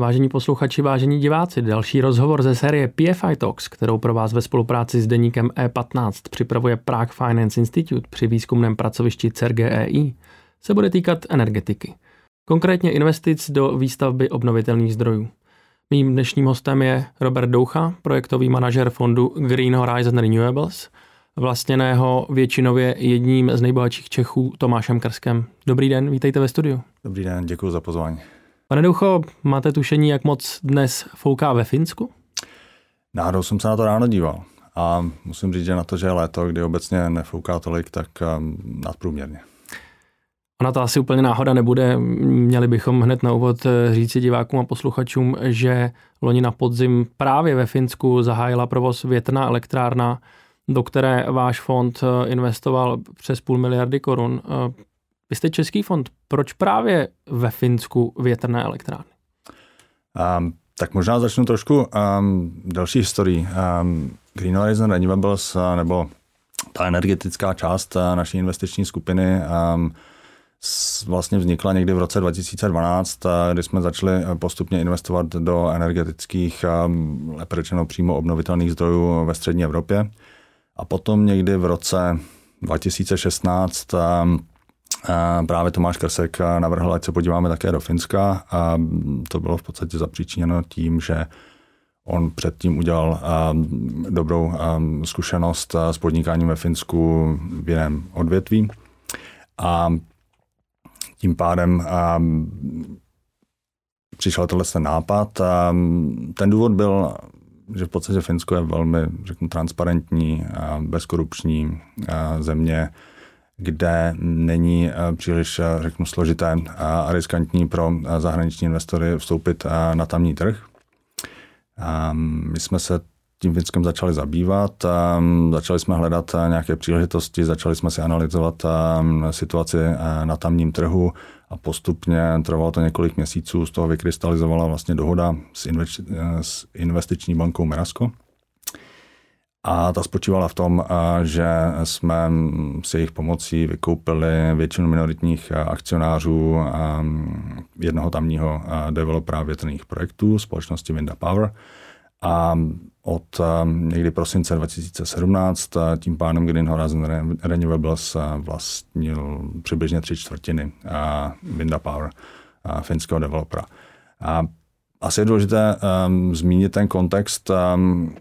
Vážení posluchači, vážení diváci, další rozhovor ze série PFI Talks, kterou pro vás ve spolupráci s deníkem E15 připravuje Prague Finance Institute při výzkumném pracovišti CERGEI, se bude týkat energetiky. Konkrétně investic do výstavby obnovitelných zdrojů. Mým dnešním hostem je Robert Doucha, projektový manažer fondu Green Horizon Renewables, vlastněného většinově jedním z nejbohatších Čechů Tomášem Krskem. Dobrý den, vítejte ve studiu. Dobrý den, děkuji za pozvání. Pane Ducho, máte tušení, jak moc dnes fouká ve Finsku? Náhodou jsem se na to ráno díval a musím říct, že na to, že je léto, kdy obecně nefouká tolik, tak um, nadprůměrně. Ona to asi úplně náhoda nebude. Měli bychom hned na úvod eh, říci divákům a posluchačům, že loni na podzim právě ve Finsku zahájila provoz větrná elektrárna, do které váš fond eh, investoval přes půl miliardy korun. Eh, vy jste český fond. Proč právě ve Finsku větrné elektrárny? Um, tak možná začnu trošku um, další historií. Um, Green Horizon Renewables, uh, nebo ta energetická část uh, naší investiční skupiny, um, vlastně vznikla někdy v roce 2012, uh, kdy jsme začali postupně investovat do energetických, lépe řečeno přímo obnovitelných zdrojů ve střední Evropě. A potom někdy v roce 2016 um, Právě Tomáš Krsek navrhl, ať se podíváme také do Finska. A to bylo v podstatě zapříčiněno tím, že on předtím udělal dobrou zkušenost s podnikáním ve Finsku v jiném odvětví. A tím pádem přišel tenhle ten nápad. Ten důvod byl, že v podstatě Finsko je velmi řeknu, transparentní, bezkorupční země, kde není eh, příliš, eh, řeknu, složité a riskantní pro eh, zahraniční investory vstoupit na tamní trh. My jsme se tím Finskem začali zabývat, začali jsme hledat nějaké příležitosti, začali jsme si analyzovat situaci na tamním trhu a postupně trvalo to několik měsíců, z toho vykrystalizovala vlastně dohoda s investiční bankou Merasko a ta spočívala v tom, že jsme s jejich pomocí vykoupili většinu minoritních akcionářů jednoho tamního developera větrných projektů, společnosti Winda Power. A od někdy prosince 2017 tím pádem Green Horizon Renewables vlastnil přibližně tři čtvrtiny Winda Power, finského developera. A asi je důležité um, zmínit ten kontext um,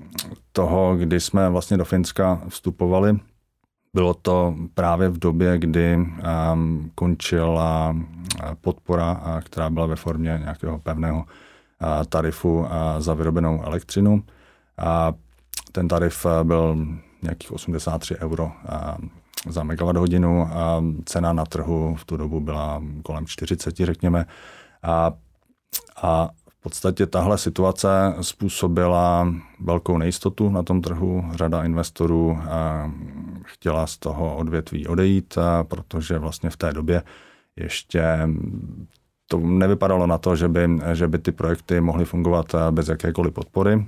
toho, kdy jsme vlastně do Finska vstupovali. Bylo to právě v době, kdy um, končila podpora, která byla ve formě nějakého pevného uh, tarifu za vyrobenou elektřinu. A ten tarif byl nějakých 83 euro za megawatt hodinu cena na trhu v tu dobu byla kolem 40, řekněme. A, a podstatě tahle situace způsobila velkou nejistotu na tom trhu. Řada investorů eh, chtěla z toho odvětví odejít, eh, protože vlastně v té době ještě to nevypadalo na to, že by, že by ty projekty mohly fungovat eh, bez jakékoliv podpory.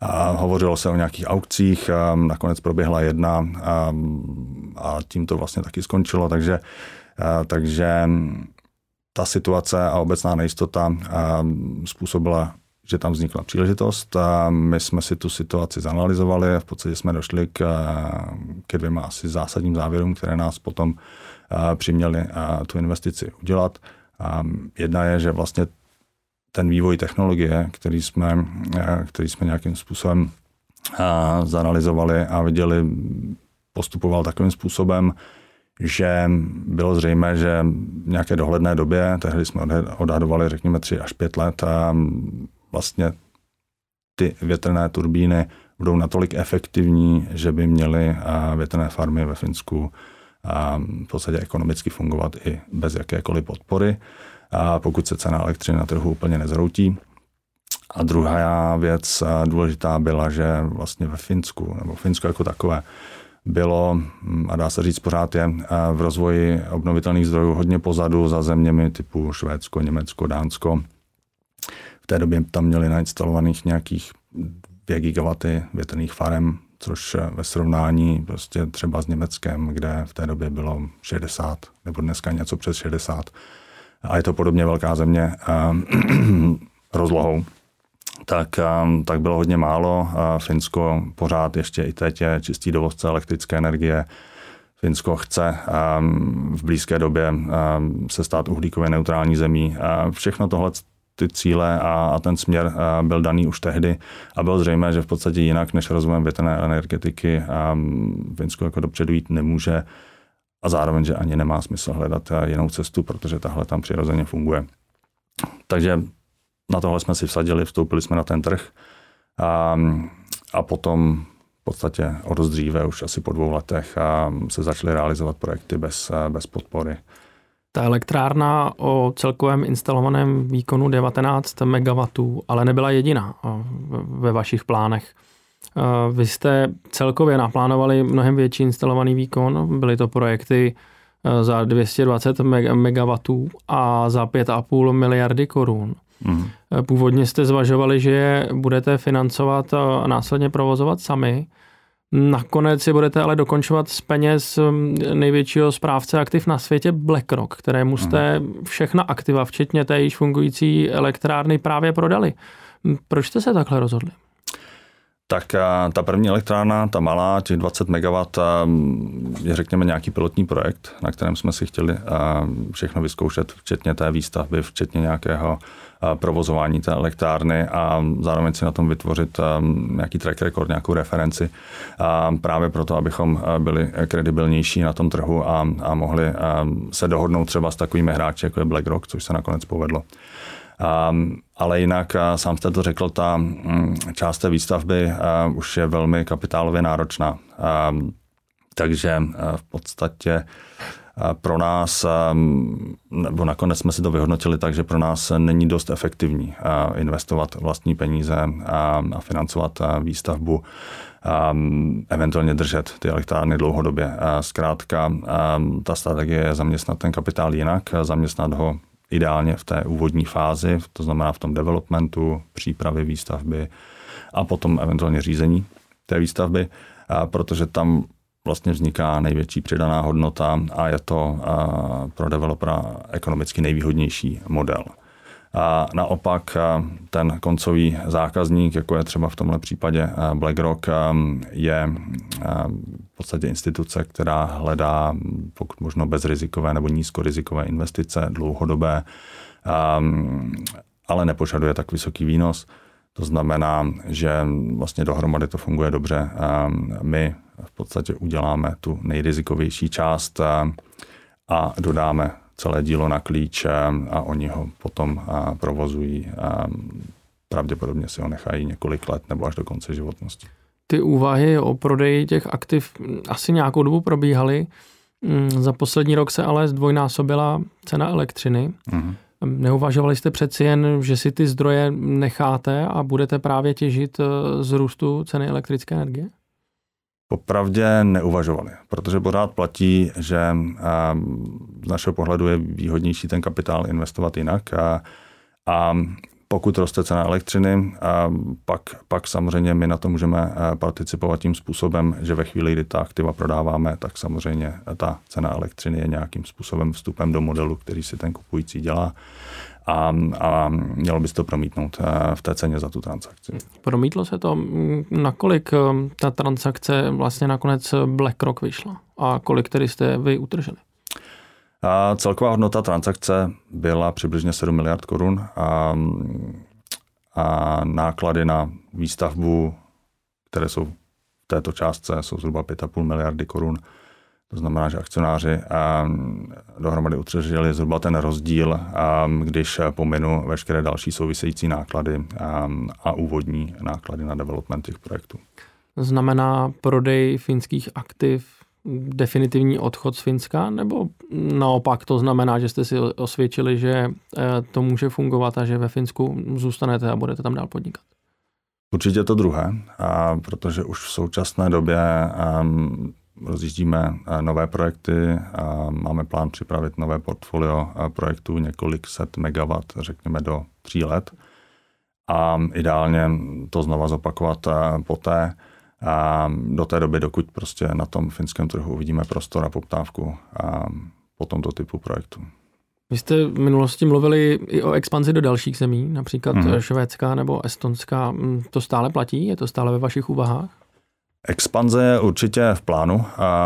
A hovořilo se o nějakých aukcích, nakonec proběhla jedna a, a tím to vlastně taky skončilo, takže, takže ta situace a obecná nejistota způsobila, že tam vznikla příležitost. A my jsme si tu situaci zanalizovali a v podstatě jsme došli k, ke dvěma asi zásadním závěrům, které nás potom přiměli tu investici udělat. Jedna je, že vlastně ten vývoj technologie, který jsme, který jsme nějakým způsobem zanalizovali a viděli, postupoval takovým způsobem, že bylo zřejmé, že v nějaké dohledné době, tehdy jsme odhadovali, řekněme, 3 až 5 let, a vlastně ty větrné turbíny budou natolik efektivní, že by měly větrné farmy ve Finsku v podstatě ekonomicky fungovat i bez jakékoliv podpory, a pokud se cena elektřiny na trhu úplně nezhroutí. A druhá věc důležitá byla, že vlastně ve Finsku, nebo Finsko jako takové, bylo, mm, a dá se říct pořád je, v rozvoji obnovitelných zdrojů hodně pozadu za zeměmi typu Švédsko, Německo, Dánsko. V té době tam měli nainstalovaných nějakých 2 gigawaty větrných farem, což ve srovnání prostě třeba s Německem, kde v té době bylo 60, nebo dneska něco přes 60 a je to podobně velká země rozlohou, tak, tak bylo hodně málo. Finsko pořád ještě i teď je čistý dovozce elektrické energie. Finsko chce v blízké době se stát uhlíkově neutrální zemí. Všechno tohle ty cíle a, a ten směr byl daný už tehdy a bylo zřejmé, že v podstatě jinak než rozvojem větrné energetiky Finsko jako dopředu jít nemůže a zároveň, že ani nemá smysl hledat jinou cestu, protože tahle tam přirozeně funguje. Takže na tohle jsme si vsadili, vstoupili jsme na ten trh a, a potom v podstatě o dost dříve, už asi po dvou letech, a se začaly realizovat projekty bez, bez podpory. Ta elektrárna o celkovém instalovaném výkonu 19 MW, ale nebyla jediná ve vašich plánech. Vy jste celkově naplánovali mnohem větší instalovaný výkon, byly to projekty za 220 MW a za 5,5 miliardy korun. Mm. Původně jste zvažovali, že je budete financovat a následně provozovat sami. Nakonec si budete ale dokončovat z peněz mm, největšího správce aktiv na světě BlackRock, kterému jste mhm. všechna aktiva, včetně té již fungující elektrárny, právě prodali. Proč jste se takhle rozhodli? Tak ta první elektrárna, ta malá, těch 20 MW, je řekněme nějaký pilotní projekt, na kterém jsme si chtěli všechno vyzkoušet, včetně té výstavby, včetně nějakého provozování té elektrárny a zároveň si na tom vytvořit nějaký track record, nějakou referenci. Právě proto, abychom byli kredibilnější na tom trhu a, a mohli se dohodnout třeba s takovými hráči, jako je BlackRock, což se nakonec povedlo. Um, ale jinak, sám jste to řekl, ta um, část té výstavby uh, už je velmi kapitálově náročná. Um, takže uh, v podstatě pro nás, nebo nakonec jsme si to vyhodnotili tak, že pro nás není dost efektivní investovat vlastní peníze a financovat výstavbu eventuálně držet ty elektrárny dlouhodobě. Zkrátka, ta strategie je zaměstnat ten kapitál jinak, zaměstnat ho ideálně v té úvodní fázi, to znamená v tom developmentu, přípravy výstavby a potom eventuálně řízení té výstavby, protože tam vlastně vzniká největší přidaná hodnota a je to pro developera ekonomicky nejvýhodnější model. A naopak ten koncový zákazník, jako je třeba v tomhle případě BlackRock, je podstatě instituce, která hledá pokud možno bezrizikové nebo nízkorizikové investice, dlouhodobé, ale nepožaduje tak vysoký výnos. To znamená, že vlastně dohromady to funguje dobře. My v podstatě uděláme tu nejrizikovější část a dodáme celé dílo na klíč a oni ho potom provozují. Pravděpodobně si ho nechají několik let nebo až do konce životnosti. Ty úvahy o prodeji těch aktiv asi nějakou dobu probíhaly. Mm, za poslední rok se ale zdvojnásobila cena elektřiny. Mm-hmm. Neuvažovali jste přeci jen, že si ty zdroje necháte a budete právě těžit eh, z růstu ceny elektrické energie? Popravdě neuvažovali, protože pořád platí, že z našeho pohledu je výhodnější ten kapitál investovat jinak a, a pokud roste cena elektřiny, pak, pak samozřejmě my na to můžeme eh, participovat tím způsobem, že ve chvíli, kdy ta aktiva prodáváme, tak samozřejmě ta cena elektřiny je nějakým způsobem vstupem do modelu, který si ten kupující dělá a, a mělo by se to promítnout eh, v té ceně za tu transakci. Promítlo se to, nakolik eh, ta transakce vlastně nakonec BlackRock vyšla a kolik tedy jste vy utrželi? A celková hodnota transakce byla přibližně 7 miliard korun a, a náklady na výstavbu, které jsou v této částce, jsou zhruba 5,5 miliardy korun. To znamená, že akcionáři dohromady utržili zhruba ten rozdíl, když pominu veškeré další související náklady a úvodní náklady na development těch projektů. Znamená prodej finských aktiv definitivní odchod z Finska, nebo naopak to znamená, že jste si osvědčili, že eh, to může fungovat a že ve Finsku zůstanete a budete tam dál podnikat? Určitě to druhé, a protože už v současné době um, rozjíždíme eh, nové projekty, máme plán připravit nové portfolio eh, projektů několik set megawatt, řekněme do tří let. A ideálně to znova zopakovat poté, a do té doby, dokud prostě na tom finském trhu uvidíme prostor a poptávku a po tomto typu projektu. Vy jste v minulosti mluvili i o expanzi do dalších zemí, například mm. Švédska nebo Estonska. Mm, to stále platí? Je to stále ve vašich úvahách? Expanze je určitě v plánu.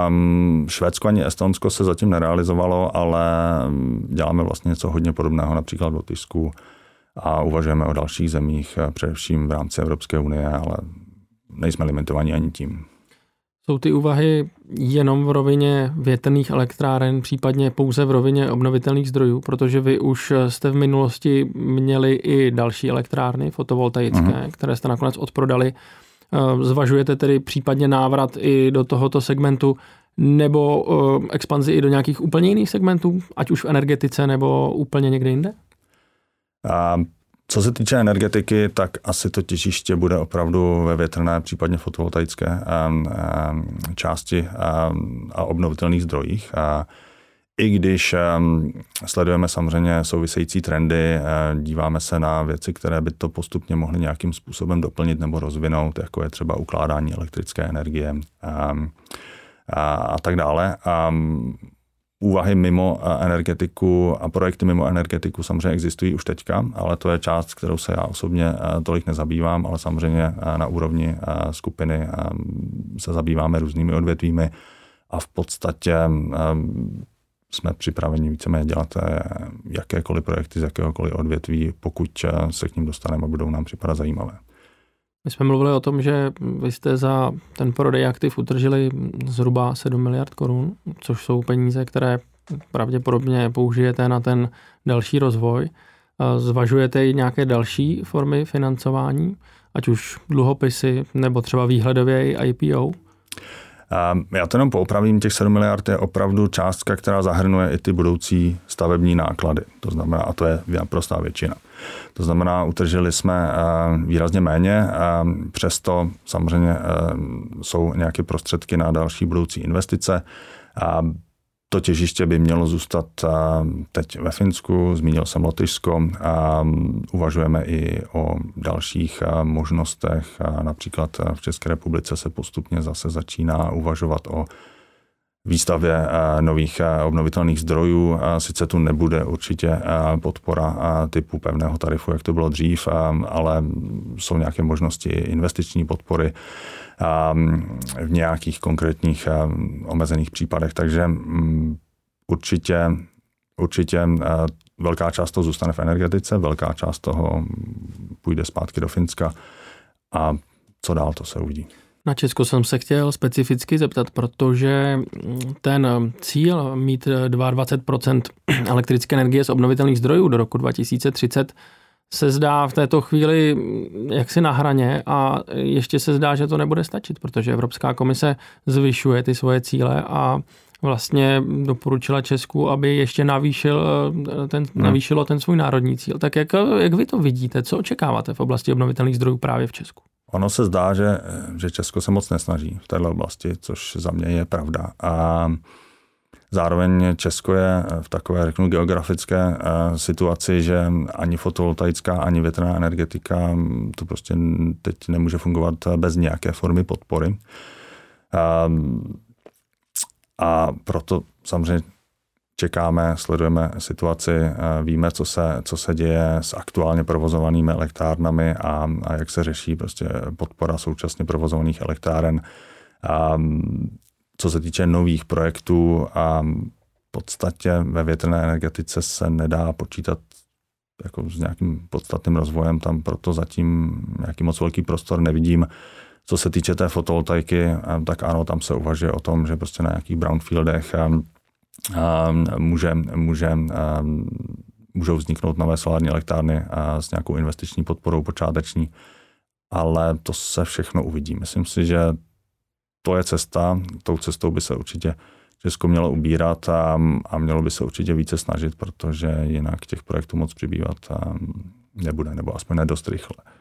Um, Švédsko ani Estonsko se zatím nerealizovalo, ale děláme vlastně něco hodně podobného například v Lotyšsku a uvažujeme o dalších zemích, eh, především v rámci Evropské unie, ale nejsme limitovaní ani tím. Jsou ty úvahy jenom v rovině větrných elektráren, případně pouze v rovině obnovitelných zdrojů, protože vy už jste v minulosti měli i další elektrárny fotovoltaické, uh-huh. které jste nakonec odprodali. Eh, zvažujete tedy případně návrat i do tohoto segmentu nebo eh, expanzi i do nějakých úplně jiných segmentů, ať už v energetice nebo úplně někde jinde? A co se týče energetiky, tak asi to těžiště bude opravdu ve větrné, případně fotovoltaické části a obnovitelných zdrojích. I když sledujeme samozřejmě související trendy, díváme se na věci, které by to postupně mohly nějakým způsobem doplnit nebo rozvinout, jako je třeba ukládání elektrické energie a, a tak dále úvahy mimo energetiku a projekty mimo energetiku samozřejmě existují už teďka, ale to je část, kterou se já osobně eh, tolik nezabývám, ale samozřejmě eh, na úrovni eh, skupiny se zabýváme různými odvětvími a v podstatě jsme připraveni víceméně dělat jakékoliv projekty z jakéhokoliv odvětví, pokud se k ním dostaneme a budou nám připadat zajímavé. My jsme mluvili o tom, že vy jste za ten prodej aktiv utržili zhruba 7 miliard korun, což jsou peníze, které pravděpodobně použijete na ten další rozvoj. Zvažujete i nějaké další formy financování, ať už dluhopisy nebo třeba výhledově i IPO? Já to jenom poupravím, těch 7 miliard je opravdu částka, která zahrnuje i ty budoucí stavební náklady. To znamená, a to je prostá většina. To znamená, utržili jsme eh, výrazně méně, eh, přesto samozřejmě jsou nějaké prostředky na další budoucí investice. To těžiště by mělo zůstat teď ve Finsku, zmínil jsem Lotyšsko, uvažujeme i o dalších možnostech. Například v České republice se postupně zase začíná uvažovat o výstavě eh, nových eh, obnovitelných zdrojů. Sice tu nebude určitě eh, podpora typu pevného tarifu, jak to bylo dřív, ale jsou nějaké možnosti investiční podpory v nějakých konkrétních omezených případech. Takže mm, určitě, určitě velká část toho zůstane v energetice, velká část toho půjde zpátky do Finska a co dál, to se uvidí. Na Česko jsem se chtěl specificky zeptat, protože ten cíl mít 22% elektrické energie z obnovitelných zdrojů do roku 2030 se zdá v této chvíli jaksi na hraně a ještě se zdá, že to nebude stačit, protože Evropská komise zvyšuje ty svoje cíle a vlastně doporučila Česku, aby ještě navýšil ten, hmm. navýšilo ten svůj národní cíl. Tak jak, jak vy to vidíte? Co očekáváte v oblasti obnovitelných zdrojů právě v Česku? Ono se zdá, že, že Česko se moc nesnaží v této oblasti, což za mě je pravda. A zároveň Česko je v takové, řeknu, geografické eh, situaci, že ani fotovoltaická, ani větrná energetika to prostě teď nemůže fungovat bez nějaké formy podpory. A, a proto samozřejmě čekáme, sledujeme situaci, eh, víme, co se, co se děje s aktuálně provozovanými elektrárnami a, a jak se řeší prostě podpora současně provozovaných elektráren. A, co se týče nových projektů, a v podstatě ve větrné energetice se nedá počítat jako s nějakým podstatným rozvojem, tam proto zatím nějaký moc velký prostor nevidím. Co se týče té fotovoltaiky, tak ano, tam se uvažuje o tom, že prostě na nějakých brownfieldech může, může, můžou vzniknout nové solární elektrárny s nějakou investiční podporou počáteční, ale to se všechno uvidí. Myslím si, že to je cesta, tou cestou by se určitě Česko mělo ubírat a, a mělo by se určitě více snažit, protože jinak těch projektů moc přibývat nebude, nebo aspoň nedost rychle.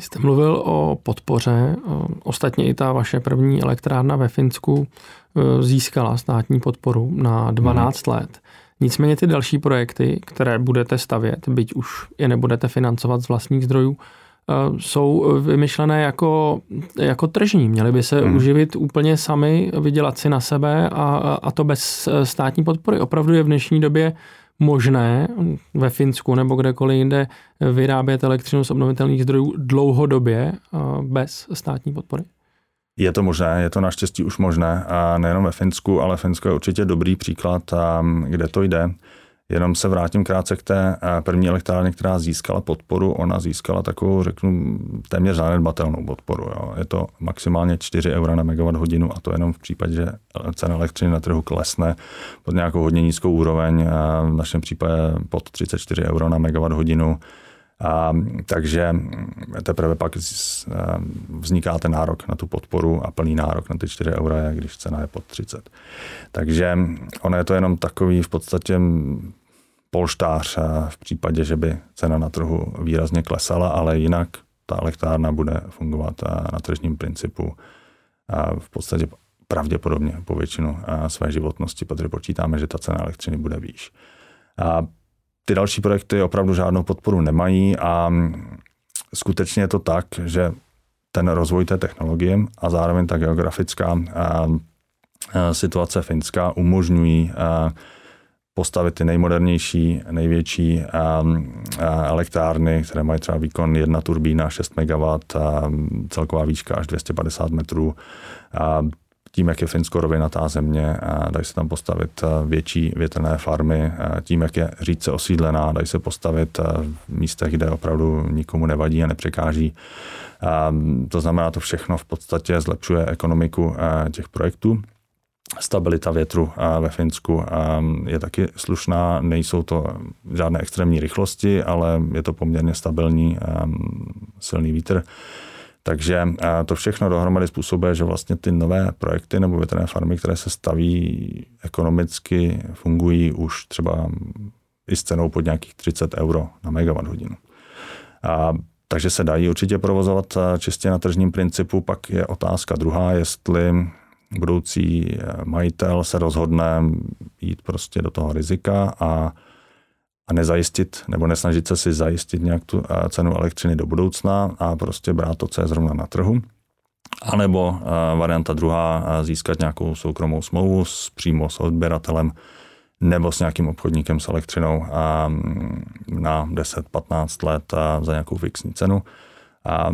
Jste mluvil o podpoře, ostatně i ta vaše první elektrárna ve Finsku e, získala státní podporu na 12 hmm. let. Nicméně ty další projekty, které budete stavět, byť už je nebudete financovat z vlastních zdrojů, e, jsou vymyšlené jako, jako tržní. Měly by se hmm. uživit úplně sami, vydělat si na sebe a, a to bez e, státní podpory. Opravdu je v dnešní době možné ve Finsku nebo kdekoliv jinde vyrábět elektřinu z obnovitelných zdrojů dlouhodobě bez státní podpory? Je to možné, je to naštěstí už možné a nejenom ve Finsku, ale Finsko je určitě dobrý příklad, kde to jde. Jenom se vrátím krátce k té eh, první elektrárně, která získala podporu. Ona získala takovou, řeknu, téměř zanedbatelnou podporu. Jo. Je to maximálně 4 eura na megawatt hodinu a to jenom v případě, že cena elektřiny na trhu klesne pod nějakou hodně nízkou úroveň, v našem případě pod 34 euro na megawatt hodinu. A, takže teprve pak z, vzniká ten nárok na tu podporu a plný nárok na ty 4 eura, když cena je pod 30. Takže ono je to jenom takový v podstatě polštář v případě, že by cena na trhu výrazně klesala, ale jinak ta elektrárna bude fungovat na tržním principu v podstatě pravděpodobně po většinu své životnosti, protože počítáme, že ta cena elektřiny bude výš. A ty další projekty opravdu žádnou podporu nemají a skutečně je to tak, že ten rozvoj té technologie a zároveň ta geografická situace Finska umožňují postavit ty nejmodernější, největší elektrárny, které mají třeba výkon jedna turbína 6 MW, celková výška až 250 metrů tím, jak je Finsko rovinatá země, dají se tam postavit větší větrné farmy, tím, jak je řídce osídlená, dají se postavit v místech, kde opravdu nikomu nevadí a nepřekáží. To znamená, to všechno v podstatě zlepšuje ekonomiku těch projektů. Stabilita větru ve Finsku je taky slušná, nejsou to žádné extrémní rychlosti, ale je to poměrně stabilní silný vítr. Takže to všechno dohromady způsobuje, že vlastně ty nové projekty nebo větrné farmy, které se staví ekonomicky, fungují už třeba i s cenou pod nějakých 30 euro na megawatt hodinu. A, takže se dají určitě provozovat čistě na tržním principu. Pak je otázka druhá, jestli budoucí majitel se rozhodne jít prostě do toho rizika a a nezajistit nebo nesnažit se si zajistit nějak tu eh, cenu elektřiny do budoucna a prostě brát to, co je zrovna na trhu. A nebo eh, varianta druhá, eh, získat nějakou soukromou smlouvu s, přímo s odběratelem nebo s nějakým obchodníkem s elektřinou mm, na 10-15 let za nějakou fixní cenu. A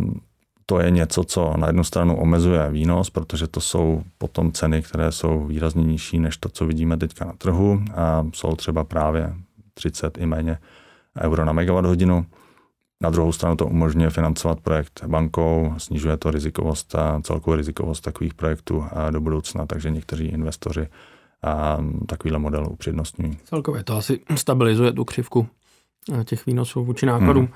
to je něco, co na jednu stranu omezuje výnos, protože to jsou potom ceny, které jsou výrazně nižší než to, co vidíme teďka na trhu. A jsou třeba právě 30 i méně euro na megawatt hodinu. Na druhou stranu to umožňuje financovat projekt bankou, snižuje to rizikovost a celkovou rizikovost takových projektů do budoucna, takže někteří investoři takovýhle model upřednostňují. Celkově to asi stabilizuje tu křivku těch výnosů vůči nákladům.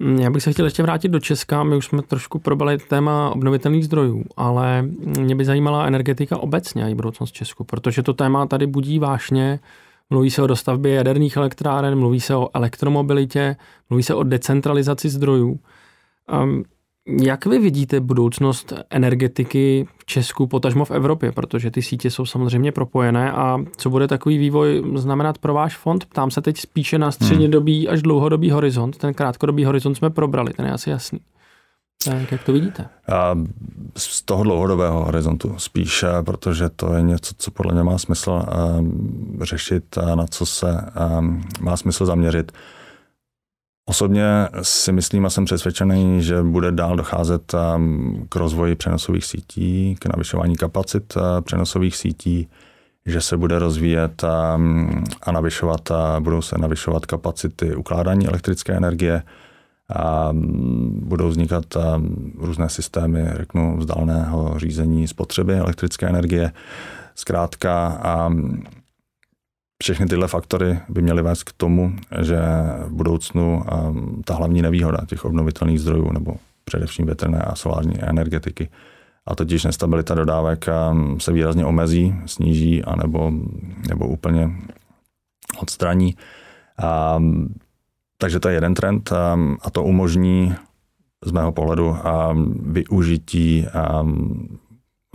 Hmm. Já bych se chtěl ještě vrátit do Česka. My už jsme trošku probali téma obnovitelných zdrojů, ale mě by zajímala energetika obecně a i budoucnost Česku, protože to téma tady budí vášně Mluví se o dostavbě jaderných elektráren, mluví se o elektromobilitě, mluví se o decentralizaci zdrojů. Um, jak vy vidíte budoucnost energetiky v Česku, potažmo v Evropě, protože ty sítě jsou samozřejmě propojené a co bude takový vývoj znamenat pro váš fond? Ptám se teď spíše na střednědobý až dlouhodobý horizont. Ten krátkodobý horizont jsme probrali, ten je asi jasný. Tak jak to vidíte? Z toho dlouhodobého horizontu spíš, protože to je něco, co podle mě má smysl řešit a na co se má smysl zaměřit. Osobně si myslím a jsem přesvědčený, že bude dál docházet k rozvoji přenosových sítí, k navyšování kapacit přenosových sítí, že se bude rozvíjet a navyšovat, budou se navyšovat kapacity ukládání elektrické energie, a budou vznikat různé systémy, řeknu, vzdáleného řízení spotřeby elektrické energie. Zkrátka a všechny tyhle faktory by měly vést k tomu, že v budoucnu ta hlavní nevýhoda těch obnovitelných zdrojů nebo především větrné a solární energetiky, a totiž nestabilita dodávek se výrazně omezí, sníží anebo, nebo úplně odstraní. A takže to je jeden trend um, a to umožní z mého pohledu um, využití um,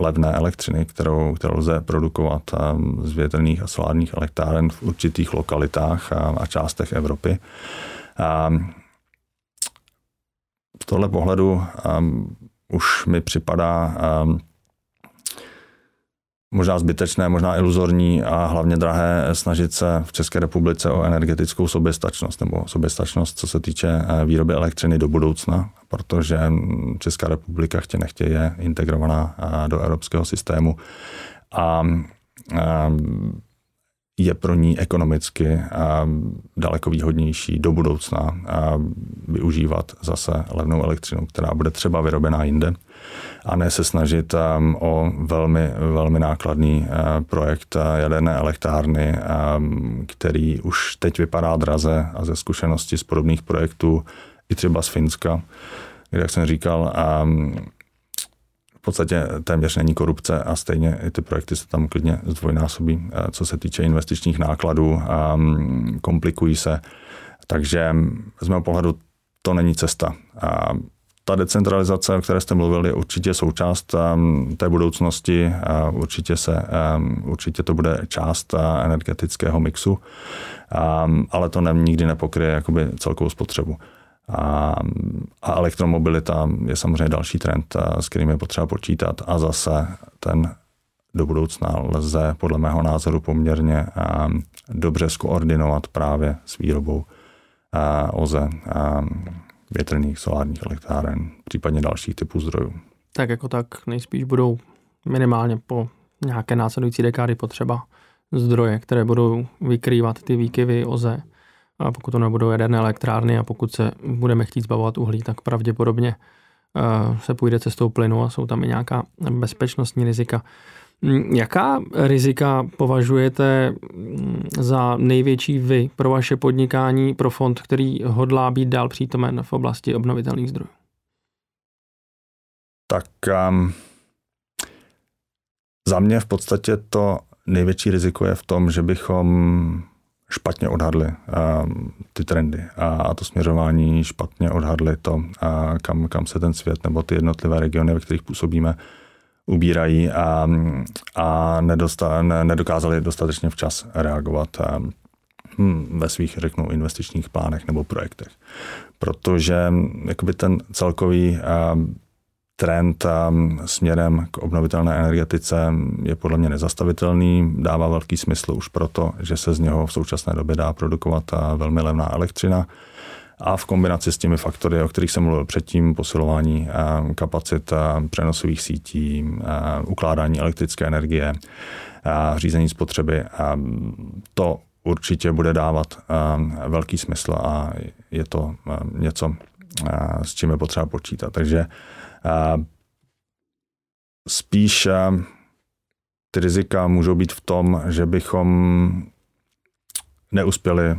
levné elektřiny, kterou, kterou lze produkovat z větrných a solárních elektráren v určitých lokalitách a částech Evropy. Z tohle pohledu už mi připadá možná zbytečné, možná iluzorní a hlavně drahé snažit se v České republice o energetickou soběstačnost nebo soběstačnost, co se týče eh, výroby elektřiny do budoucna, protože Česká republika chtě nechtě je integrovaná eh, do evropského systému a je pro ní ekonomicky daleko výhodnější do budoucna využívat zase levnou elektřinu, která bude třeba vyrobená jinde a ne se snažit um, o velmi, velmi nákladný uh, projekt uh, jaderné elektrárny, um, který už teď vypadá draze a ze zkušenosti z podobných projektů i třeba z Finska, kde, jak jsem říkal, um, v podstatě téměř není korupce a stejně i ty projekty se tam klidně zdvojnásobí, uh, co se týče investičních nákladů, komplikují se. Takže z mého pohledu to není cesta ta decentralizace, o které jste mluvili, je určitě součást um, té budoucnosti. Určitě, se, um, určitě to bude část uh, energetického mixu, um, ale to nem, nikdy nepokryje jakoby celkovou spotřebu. A, a elektromobilita je samozřejmě další trend, uh, s kterým je potřeba počítat a zase ten do budoucna lze podle mého názoru poměrně dobře skoordinovat právě s výrobou uh, OZE větrných solárních elektráren, případně dalších typů zdrojů. Tak jako tak nejspíš budou minimálně po nějaké následující dekády potřeba zdroje, které budou vykrývat ty výkyvy OZE. A pokud to nebudou jaderné elektrárny a pokud se budeme chtít zbavovat uhlí, tak pravděpodobně eh, se půjde cestou plynu a jsou tam i nějaká bezpečnostní rizika. Mm, jaká rizika považujete mm, za největší vy pro vaše podnikání, pro fond, který hodlá být dál přítomen v oblasti obnovitelných zdrojů? Tak um, za mě v podstatě to největší riziko je v tom, že bychom špatně odhadli um, ty trendy a to směřování špatně odhadli to, uh, kam, kam se ten svět nebo ty jednotlivé regiony, ve kterých působíme, ubírají a, a nedosta, ne, nedokázali dostatečně včas reagovat hm, ve svých, řeknu, investičních plánech nebo projektech. Protože jakoby ten celkový trend směrem k obnovitelné energetice je podle mě nezastavitelný, dává velký smysl už proto, že se z něho v současné době dá produkovat velmi levná elektřina a v kombinaci s těmi faktory, o kterých jsem mluvil předtím, posilování eh, kapacit eh, přenosových sítí, eh, ukládání elektrické energie, řízení spotřeby, to určitě bude dávat velký smysl a je to něco, s čím je potřeba počítat. Takže spíš ty rizika můžou být v tom, že bychom neuspěli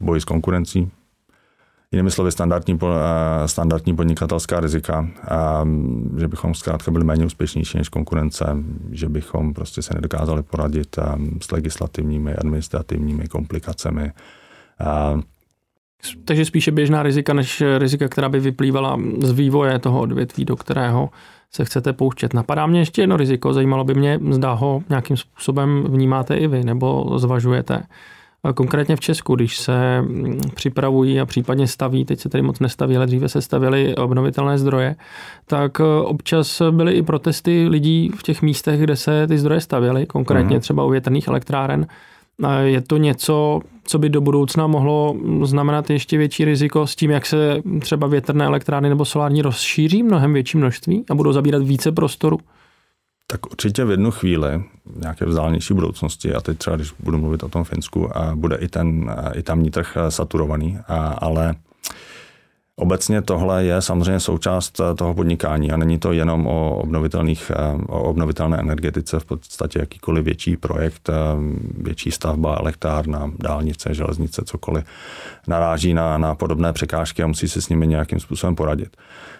v boji s konkurencí, Jinými slovy, standardní, eh, standardní podnikatelská rizika, eh, že bychom zkrátka byli méně úspěšnější než konkurence, že bychom prostě se nedokázali poradit eh, s legislativními, administrativními komplikacemi. Takže spíše běžná rizika, než rizika, která by vyplývala z vývoje toho odvětví, do kterého se chcete pouštět. Napadá mě ještě jedno riziko, zajímalo by mě, zda ho nějakým způsobem vnímáte i vy, nebo zvažujete. Konkrétně v Česku, když se mm, připravují a případně staví, teď se tady moc nestaví, ale dříve se stavěly obnovitelné zdroje, tak e, občas byly i protesty lidí v těch místech, kde se ty zdroje stavěly, konkrétně mm. třeba u větrných elektráren. Je to něco, co by do budoucna mohlo znamenat ještě větší riziko s tím, jak se třeba větrné elektrárny nebo solární rozšíří mnohem větší množství a budou zabírat více prostoru? Tak určitě v jednu chvíli, v nějaké vzdálenější budoucnosti, a teď třeba, když budu mluvit o tom Finsku, bude i, ten, i tamní trh eh, saturovaný, ale Obecně tohle je samozřejmě součást eh, toho podnikání a není to jenom o, obnovitelných, eh, o obnovitelné energetice, v podstatě jakýkoliv větší projekt, větší stavba, elektrárna, dálnice, železnice, cokoliv, naráží na, na podobné překážky a musí se s nimi nějakým způsobem poradit.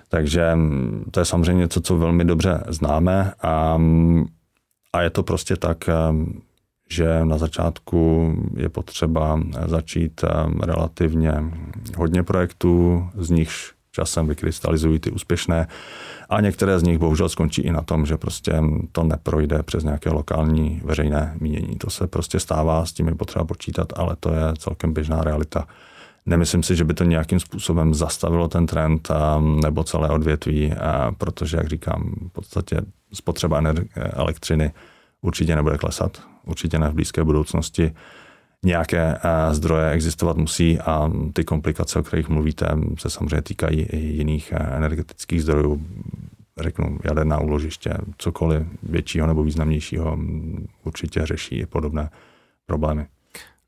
Takže mm, to je samozřejmě něco, co velmi dobře známe a, a je to prostě tak, mm, že na začátku je potřeba začít mm, relativně hodně projektů, z nichž časem vykrystalizují ty úspěšné. A některé z nich bohužel skončí i na tom, že prostě to neprojde přes nějaké lokální veřejné mínění. To se prostě stává, s tím je potřeba počítat, ale to je celkem běžná realita. Nemyslím si, že by to nějakým způsobem zastavilo ten trend nebo celé odvětví, protože, jak říkám, v podstatě spotřeba elektřiny určitě nebude klesat, určitě ne v blízké budoucnosti. Nějaké eh, zdroje existovat musí a ty komplikace, o kterých mluvíte, se samozřejmě týkají i jiných eh, energetických zdrojů, řeknu jaderná úložiště, cokoliv většího nebo významnějšího určitě řeší i podobné problémy.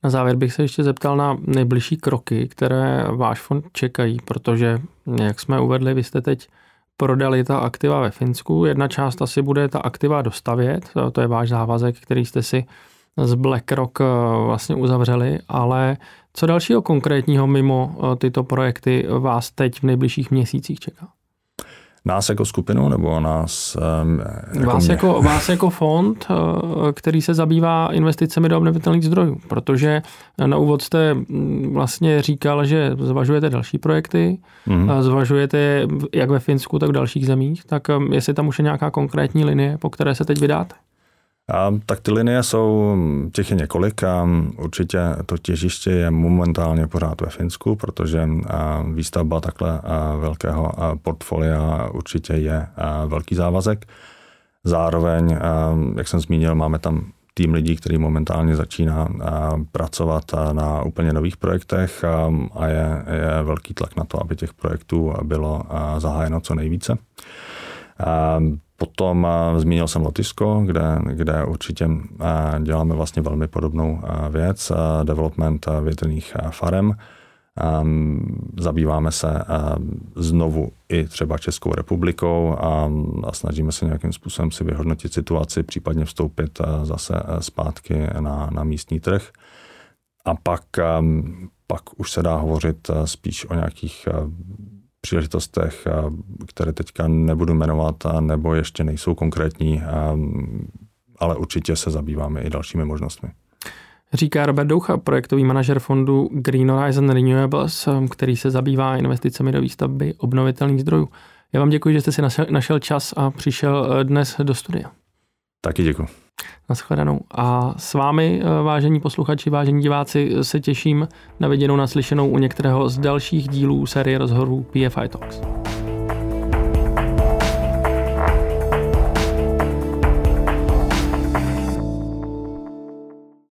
Na závěr bych se ještě zeptal na nejbližší kroky, které váš fond čekají, protože, jak jsme uvedli, vy jste teď prodali ta aktiva ve Finsku. Jedna část asi bude ta aktiva dostavět, to je váš závazek, který jste si z BlackRock eh, vlastně uzavřeli, ale co dalšího konkrétního mimo eh, tyto projekty vás teď v nejbližších měsících čeká? Nás jako skupinu nebo nás jako vás, jako, vás jako fond, eh, který se zabývá investicemi do obnovitelných zdrojů, protože na úvod jste mm, vlastně říkal, že zvažujete další projekty, mm-hmm. zvažujete jak ve Finsku, tak v dalších zemích, tak jestli tam už je nějaká konkrétní linie, po které se teď vydáte? A, tak ty linie jsou, těch je několik a určitě to těžiště je momentálně pořád ve Finsku, protože výstavba takhle velkého portfolia určitě je velký závazek. Zároveň, jak jsem zmínil, máme tam tým lidí, který momentálně začíná pracovat na úplně nových projektech a je, je velký tlak na to, aby těch projektů bylo zahájeno co nejvíce. Potom zmínil jsem Lotyšsko, kde, kde určitě děláme vlastně velmi podobnou věc, development větrných farem. Zabýváme se znovu i třeba Českou republikou a, snažíme se nějakým způsobem si vyhodnotit situaci, případně vstoupit zase zpátky na, na místní trh. A pak, pak už se dá hovořit spíš o nějakých příležitostech, které teďka nebudu jmenovat, nebo ještě nejsou konkrétní, ale určitě se zabýváme i dalšími možnostmi. Říká Robert Doucha, projektový manažer fondu Green Horizon Renewables, který se zabývá investicemi do výstavby obnovitelných zdrojů. Já vám děkuji, že jste si našel čas a přišel eh, dnes do studia. Taky děkuji. Naschledanou. A s vámi, eh, vážení posluchači, vážení diváci, se těším na viděnou naslyšenou u některého z dalších dílů série rozhovorů PFI Talks.